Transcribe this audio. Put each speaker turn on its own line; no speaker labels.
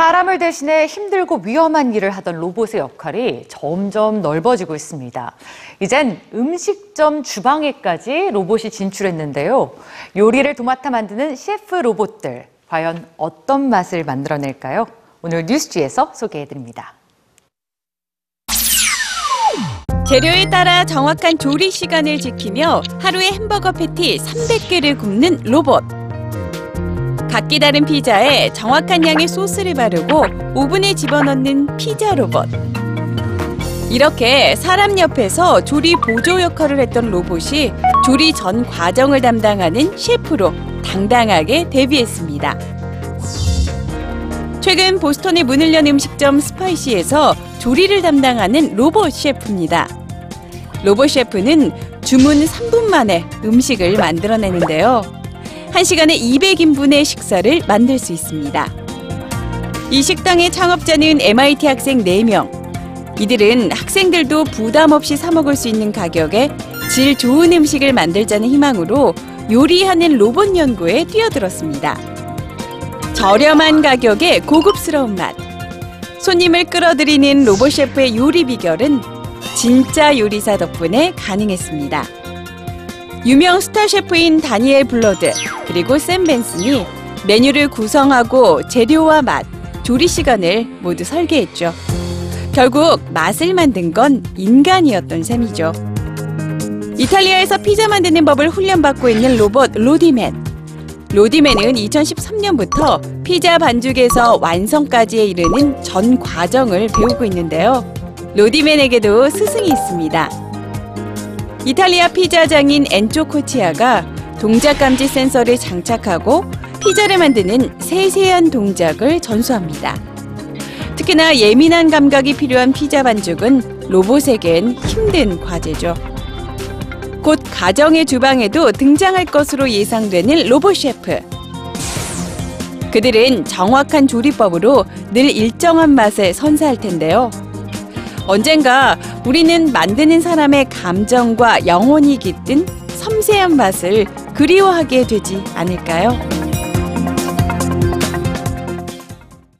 사람을 대신해 힘들고 위험한 일을 하던 로봇의 역할이 점점 넓어지고 있습니다. 이젠 음식점 주방에까지 로봇이 진출했는데요. 요리를 도맡아 만드는 셰프 로봇들, 과연 어떤 맛을 만들어낼까요? 오늘 뉴스지에서 소개해드립니다.
재료에 따라 정확한 조리 시간을 지키며 하루에 햄버거 패티 300개를 굽는 로봇. 각기 다른 피자에 정확한 양의 소스를 바르고 오븐에 집어넣는 피자 로봇. 이렇게 사람 옆에서 조리 보조 역할을 했던 로봇이 조리 전 과정을 담당하는 셰프로 당당하게 데뷔했습니다. 최근 보스턴의 문을 연 음식점 스파이시에서 조리를 담당하는 로봇 셰프입니다. 로봇 셰프는 주문 3분 만에 음식을 만들어내는데요. 1시간에 200인분의 식사를 만들 수 있습니다. 이 식당의 창업자는 MIT 학생 4명. 이들은 학생들도 부담 없이 사 먹을 수 있는 가격에 질 좋은 음식을 만들자는 희망으로 요리하는 로봇 연구에 뛰어들었습니다. 저렴한 가격에 고급스러운 맛. 손님을 끌어들이는 로봇 셰프의 요리 비결은 진짜 요리사 덕분에 가능했습니다. 유명 스타 셰프인 다니엘 블러드 그리고 샘 벤슨이 메뉴를 구성하고 재료와 맛, 조리 시간을 모두 설계했죠. 결국 맛을 만든 건 인간이었던 셈이죠. 이탈리아에서 피자 만드는 법을 훈련받고 있는 로봇 로디맨. 로디맨은 2013년부터 피자 반죽에서 완성까지에 이르는 전 과정을 배우고 있는데요. 로디맨에게도 스승이 있습니다. 이탈리아 피자 장인 엔조 코치아가 동작 감지 센서를 장착하고 피자를 만드는 세세한 동작을 전수합니다. 특히나 예민한 감각이 필요한 피자 반죽은 로봇에겐 힘든 과제죠. 곧 가정의 주방에도 등장할 것으로 예상되는 로봇 셰프. 그들은 정확한 조리법으로 늘 일정한 맛을 선사할 텐데요. 언젠가 우리는 만드는 사람의 감정과 영혼이 깃든 섬세한 맛을 그리워하게 되지 않을까요?